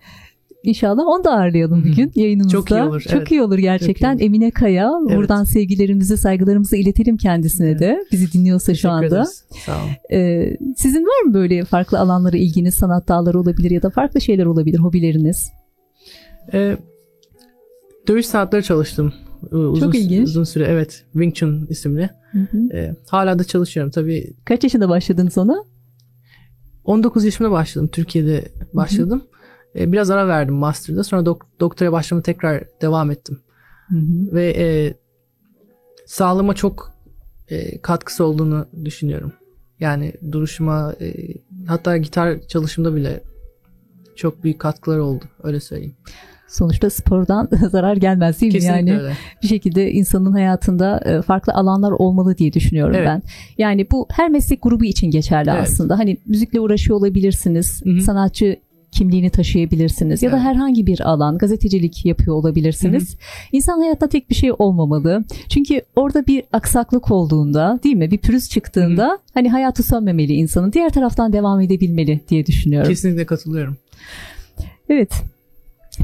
İnşallah onu da ağırlayalım bir gün yayınımızda. Çok iyi olur, Çok evet. iyi olur gerçekten. Çok iyi Emine Kaya. Evet. Buradan sevgilerimizi, saygılarımızı iletelim kendisine de. Bizi dinliyorsa şu Teşekkür anda. ederiz. Sağ olun. Ee, sizin var mı böyle farklı alanlara ilginiz, sanat dalları olabilir ya da farklı şeyler olabilir, hobileriniz? E, dövüş sanatları çalıştım. E, Uzun, ilginç. Uzun süre evet. Wing Chun isimli. Hı hı. E, hala da çalışıyorum. Tabii Kaç yaşında başladınız ona? 19 yaşımda başladım. Türkiye'de başladım. E, biraz ara verdim master'da. Sonra dok- doktora başlamaya tekrar devam ettim. Hı hı. Ve e, sağlığıma çok e, katkısı olduğunu düşünüyorum. Yani duruşuma e, hatta gitar çalışımda bile çok büyük katkıları oldu öyle söyleyeyim. Sonuçta spordan zarar gelmez değil mi? Kesinlikle yani öyle. bir şekilde insanın hayatında e, farklı alanlar olmalı diye düşünüyorum Evet. ben. Yani bu her meslek grubu için geçerli Evet. aslında. Hani müzikle uğraşıyor olabilirsiniz. Hı hı. Sanatçı kimliğini taşıyabilirsiniz ya da Evet. herhangi bir alan gazetecilik yapıyor olabilirsiniz. İnsan hayatta tek bir şey olmamalı. Çünkü orada bir aksaklık olduğunda değil mi? Bir pürüz çıktığında hani hayatı sönmemeli insanın. Diğer taraftan devam edebilmeli diye düşünüyorum. Kesinlikle katılıyorum. Evet.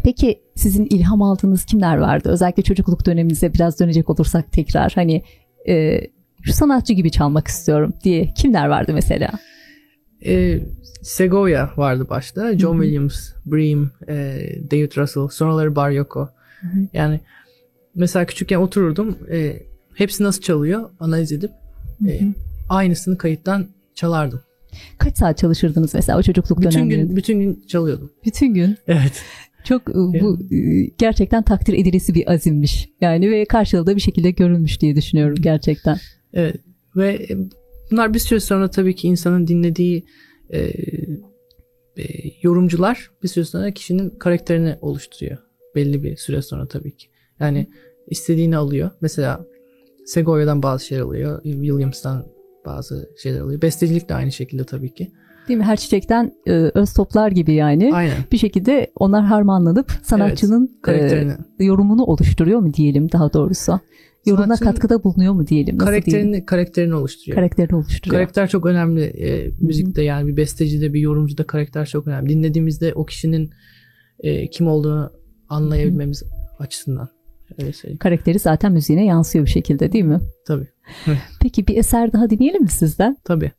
Peki sizin ilham aldığınız kimler vardı? Özellikle çocukluk döneminize biraz dönecek olursak tekrar hani e, şu sanatçı gibi çalmak istiyorum diye kimler vardı mesela? E, Segovia vardı başta. John Hı hı. Williams, Bream, e, David Russell, sonraları Bar Yoko. Hı hı. Yani mesela küçükken otururdum. E, hepsi nasıl çalıyor analiz edip e, aynısını kayıttan çalardım. Kaç saat çalışırdınız mesela o çocukluk Bütün dönemlerinde? gün bütün gün çalıyordum. Bütün gün. Evet. Çok e, bu e, gerçekten takdir edilesi bir azimmiş. Yani ve karşılığı da bir şekilde görülmüş diye düşünüyorum gerçekten. Evet. Ve e, bunlar bir süre sonra tabii ki insanın dinlediği e, e, yorumcular bir süre sonra kişinin karakterini oluşturuyor. Belli bir süre sonra tabii ki. Yani istediğini alıyor. Mesela Segovia'dan bazı şeyler alıyor. Williams'tan bazı şeyler alıyor. Bestecilik de aynı şekilde tabii ki. Değil mi? Her çiçekten e, öz toplar gibi yani. Aynen. Bir şekilde onlar harmanlanıp sanatçının Karakterini. e, yorumunu oluşturuyor mu diyelim daha doğrusu. Yorumuna Sanatçının katkıda bulunuyor mu diyelim? Nasıl diyelim? karakterini karakterini oluşturuyor. Karakterini oluşturuyor. Karakter çok önemli e, müzikte yani bir bestecide bir yorumcuda karakter çok önemli. Dinlediğimizde o kişinin e, kim olduğunu anlayabilmemiz açısından. Öyle söyleyeyim. Karakteri zaten müziğine yansıyor bir şekilde değil mi? Tabii. Peki bir eser daha dinleyelim mi sizden? Tabii.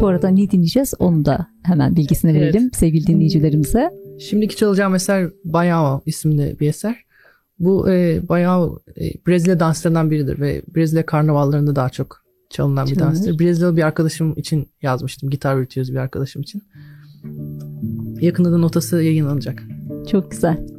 Bu arada ne dinleyeceğiz onu da hemen bilgisini Evet. verelim sevgili dinleyicilerimize. Şimdiki çalacağım eser Bayao isimli bir eser. Bu e, Bayao e, Brezilya danslarından biridir ve Brezilya karnavallarında daha çok çalınan bir Çalınır. danstır. Brezilyalı bir arkadaşım için yazmıştım. Gitar virtüözü bir arkadaşım için. Yakında da notası yayınlanacak. Çok güzel.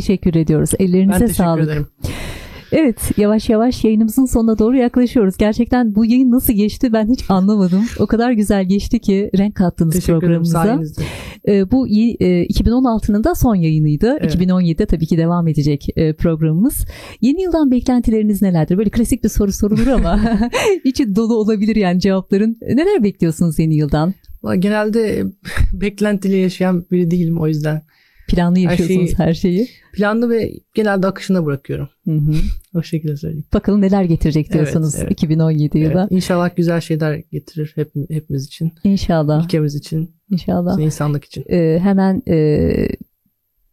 Teşekkür ediyoruz. Ellerinize Ben teşekkür sağlık. ederim. Evet yavaş yavaş yayınımızın sonuna doğru yaklaşıyoruz. Gerçekten bu yayın nasıl geçti ben hiç anlamadım. O kadar güzel geçti ki renk kattınız Teşekkür programımıza. Ee, bu y- e, 2016'nın da son yayınıydı. Evet. 2017'de tabii ki devam edecek e, programımız. Yeni yıldan beklentileriniz nelerdir? Böyle klasik bir soru sorulur ama içi dolu olabilir yani cevapların. Neler bekliyorsunuz yeni yıldan? Genelde beklentili yaşayan biri değilim o yüzden. Planlı yaşıyorsunuz şeyi- her şeyi. Planlı ve genelde akışına bırakıyorum. Hı hı. O şekilde söyleyeyim. Bakalım neler getirecek Evet, diyorsunuz evet. 2017 Evet, yıla. İnşallah güzel şeyler getirir hep, hepimiz için. İnşallah. Ülkemiz için, İnşallah. insanlık için. Ee, hemen e,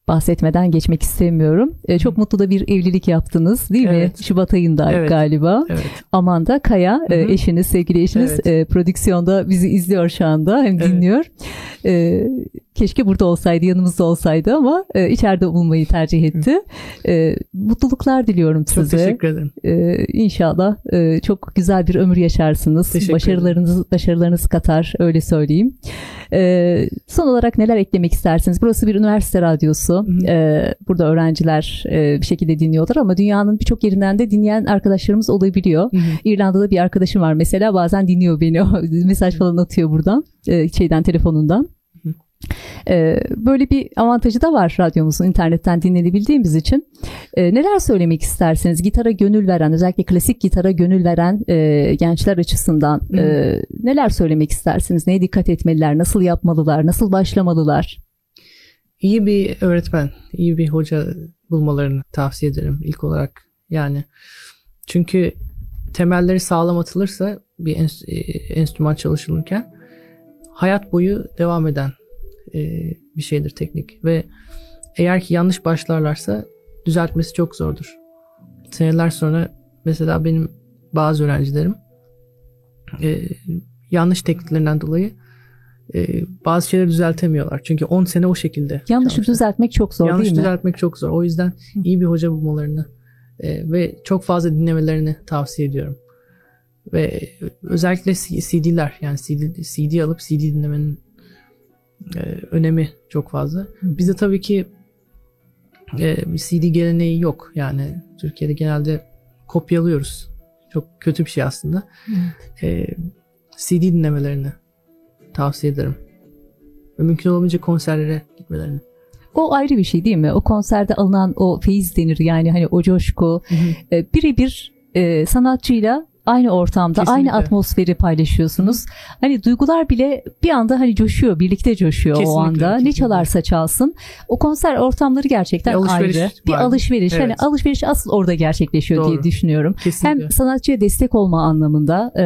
bahsetmeden geçmek istemiyorum. E, çok mutlu da bir evlilik yaptınız değil mi? Evet. Şubat ayında Evet. galiba. Evet. Amanda Kaya e, Hı hı. eşiniz, sevgili eşiniz Evet. e, prodüksiyonda bizi izliyor şu anda hem Evet. dinliyor. E, keşke burada olsaydı, yanımızda olsaydı ama e, içeride bulunmayı tercih etti. E, mutluluklar diliyorum Çok size. teşekkür ederim. Ee, inşallah e, çok güzel bir ömür yaşarsınız. Teşekkür Başarılarınız başarılarınız katar öyle söyleyeyim. Ee, son olarak neler eklemek istersiniz? Burası bir üniversite radyosu. hı. Ee, burada öğrenciler e, bir şekilde dinliyorlar ama dünyanın birçok yerinden de dinleyen arkadaşlarımız olabiliyor. Hı hı. İrlanda'da bir arkadaşım var mesela bazen dinliyor beni. mesaj falan atıyor buradan e, şeyden telefonundan. Ee, Böyle bir avantajı da var radyomuzun internetten dinlenebildiğimiz için. Ee, neler söylemek istersiniz? Gitara gönül veren, özellikle klasik gitara gönül veren e, gençler açısından e, neler söylemek istersiniz? Neye dikkat etmeliler? Nasıl yapmalılar? Nasıl başlamalılar? İyi bir öğretmen, iyi bir hoca bulmalarını tavsiye ederim ilk olarak. Yani çünkü temelleri sağlam atılırsa bir e, enstrüman çalışılırken hayat boyu devam eden e, bir şeydir teknik ve eğer ki yanlış başlarlarsa düzeltmesi çok zordur. Seneler sonra mesela benim bazı öğrencilerim e, yanlış tekniklerinden dolayı e, bazı şeyleri düzeltemiyorlar. Çünkü 10 sene o şekilde. Yanlışı çalıştılar. düzeltmek çok zor Yanlış değil mi? düzeltmek çok zor. O yüzden iyi bir hoca bulmalarını e, ve çok fazla dinlemelerini tavsiye ediyorum. Ve özellikle CD'ler yani CD, CD alıp CD dinlemenin e, önemi çok fazla. Bizde tabii ki e, bir CD geleneği yok. Yani Türkiye'de genelde kopyalıyoruz. Çok kötü bir şey aslında. E, CD dinlemelerini tavsiye ederim. Ve mümkün olabildiğince konserlere gitmelerini. O ayrı bir şey değil mi? O konserde alınan o feyiz denir yani hani o coşku. E, birebir e, sanatçıyla aynı ortamda, Kesinlikle. aynı atmosferi paylaşıyorsunuz. Hani duygular bile bir anda hani coşuyor, birlikte coşuyor o Kesinlikle, anda. Ne kesinlikle. çalarsa çalsın. O konser ortamları gerçekten Bir alışveriş ayrı. Bir var. alışveriş. Hani Evet. alışveriş asıl orada gerçekleşiyor diye Doğru. düşünüyorum. Kesinlikle. Hem sanatçıya destek olma anlamında e,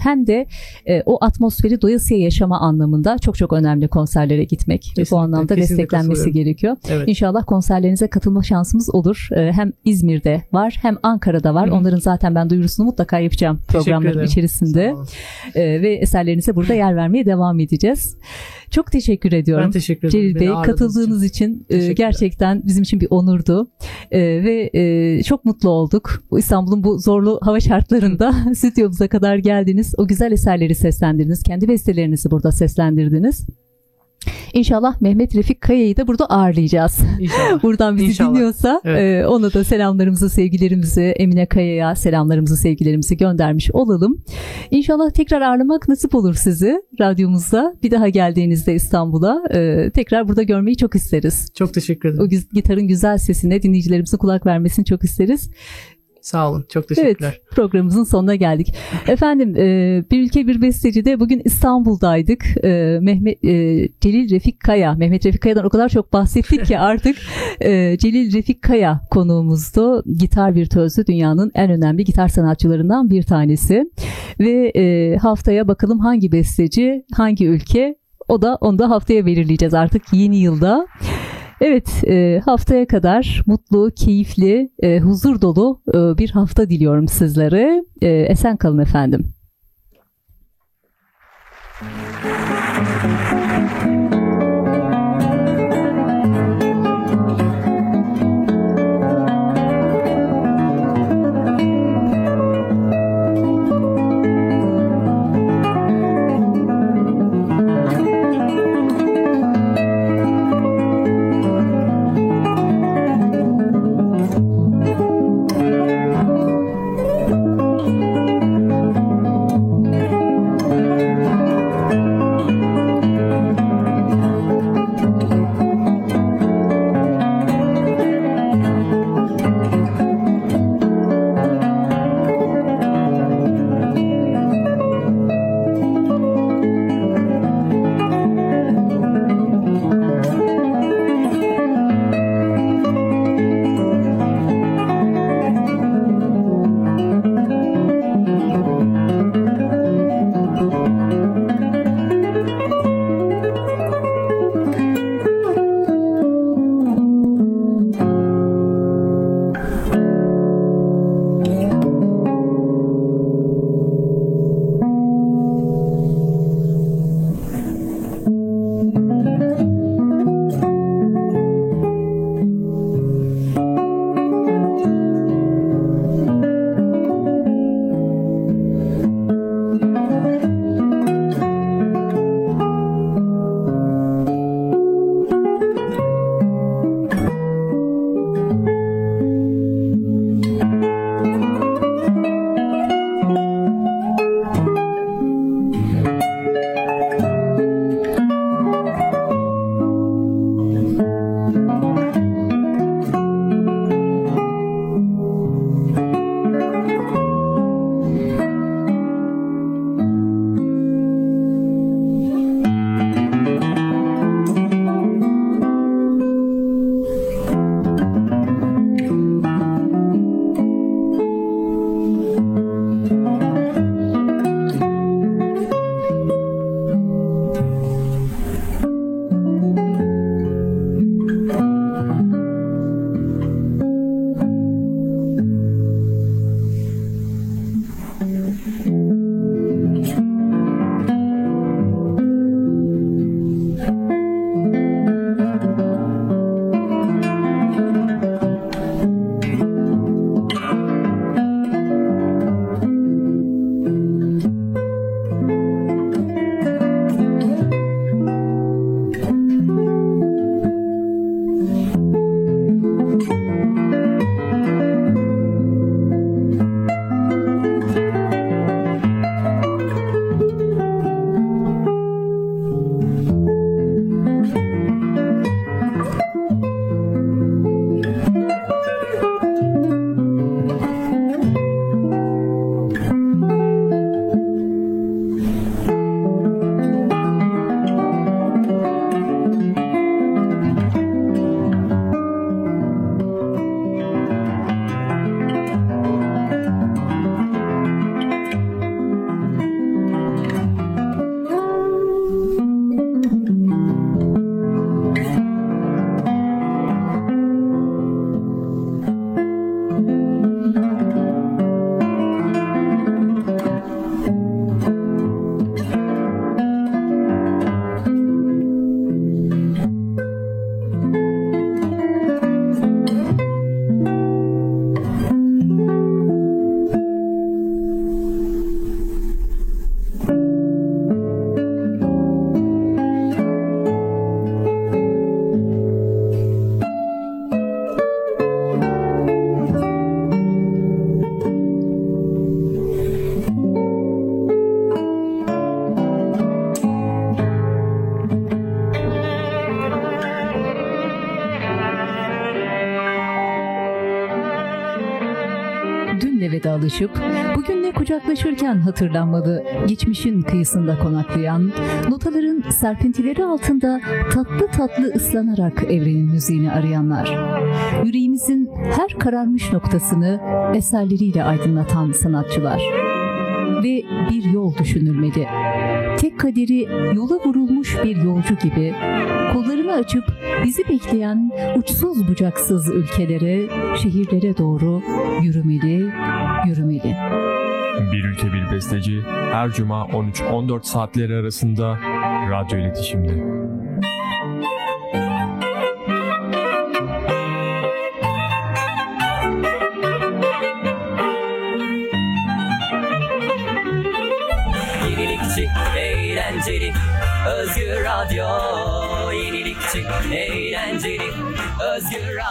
hem de e, o atmosferi doyasıya yaşama anlamında çok çok önemli konserlere gitmek. Kesinlikle, Bu anlamda kesinlikle desteklenmesi gerekiyor. Evet. İnşallah konserlerinize katılma şansımız olur. Ee, Hem İzmir'de var hem Ankara'da var. Hı. Onların zaten ben duyurusunu mutlaka yapacağım programların içerisinde. Ee, Ve eserlerinize burada yer vermeye devam edeceğiz. Çok teşekkür ediyorum. Ben teşekkür ederim. Celil Bey katıldığınız için, e, Teşekkürler. gerçekten bizim için bir onurdu E, ve e, çok mutlu olduk. Bu İstanbul'un bu zorlu hava şartlarında stüdyomuza kadar geldiniz. O güzel eserleri seslendirdiniz. Kendi bestelerinizi burada seslendirdiniz. İnşallah Mehmet Refik Kaya'yı da burada ağırlayacağız. İnşallah. Buradan bizi İnşallah. dinliyorsa Evet. e, ona da selamlarımızı, sevgilerimizi, Emine Kaya'ya selamlarımızı, sevgilerimizi göndermiş olalım. İnşallah tekrar ağırlamak nasip olur sizi radyomuzda. Bir daha geldiğinizde İstanbul'a e, tekrar burada görmeyi çok isteriz. Çok teşekkür ederim. O gitarın güzel sesine dinleyicilerimizin kulak vermesini çok isteriz. Sağ olun. Çok teşekkürler. Evet programımızın sonuna geldik. Efendim e, bir ülke bir bestecide bugün İstanbul'daydık. E, Mehmet e, Celil Refik Kaya. Mehmet Refik Kaya'dan o kadar çok bahsettik ki artık e, Celil Refik Kaya konuğumuzdu. Gitar virtüözü dünyanın en önemli gitar sanatçılarından bir tanesi. Ve e, haftaya bakalım hangi besteci, hangi ülke o da onu da haftaya belirleyeceğiz artık yeni yılda. Evet e, haftaya kadar mutlu, keyifli, e, huzur dolu e, bir hafta diliyorum sizlere. Esen kalın efendim. Vedalaşıp bugünle kucaklaşırken hatırlanmalı geçmişin kıyısında konaklayan, notaların serpintileri altında tatlı tatlı ıslanarak evrenin müziğini arayanlar. Yüreğimizin her kararmış noktasını eserleriyle aydınlatan sanatçılar. Ve bir yol düşünülmeli. Tek kaderi yola vurulmuş bir yolcu gibi kollarını açıp bizi bekleyen uçsuz bucaksız ülkelere, şehirlere doğru yürümeli, yürümeli. Bir ülke bir besteci her cuma 13-14 saatleri arasında radyo iletişimde. Eğlenceli, özgür radyo. Yenilikçi, eğlenceli, özgür radyo.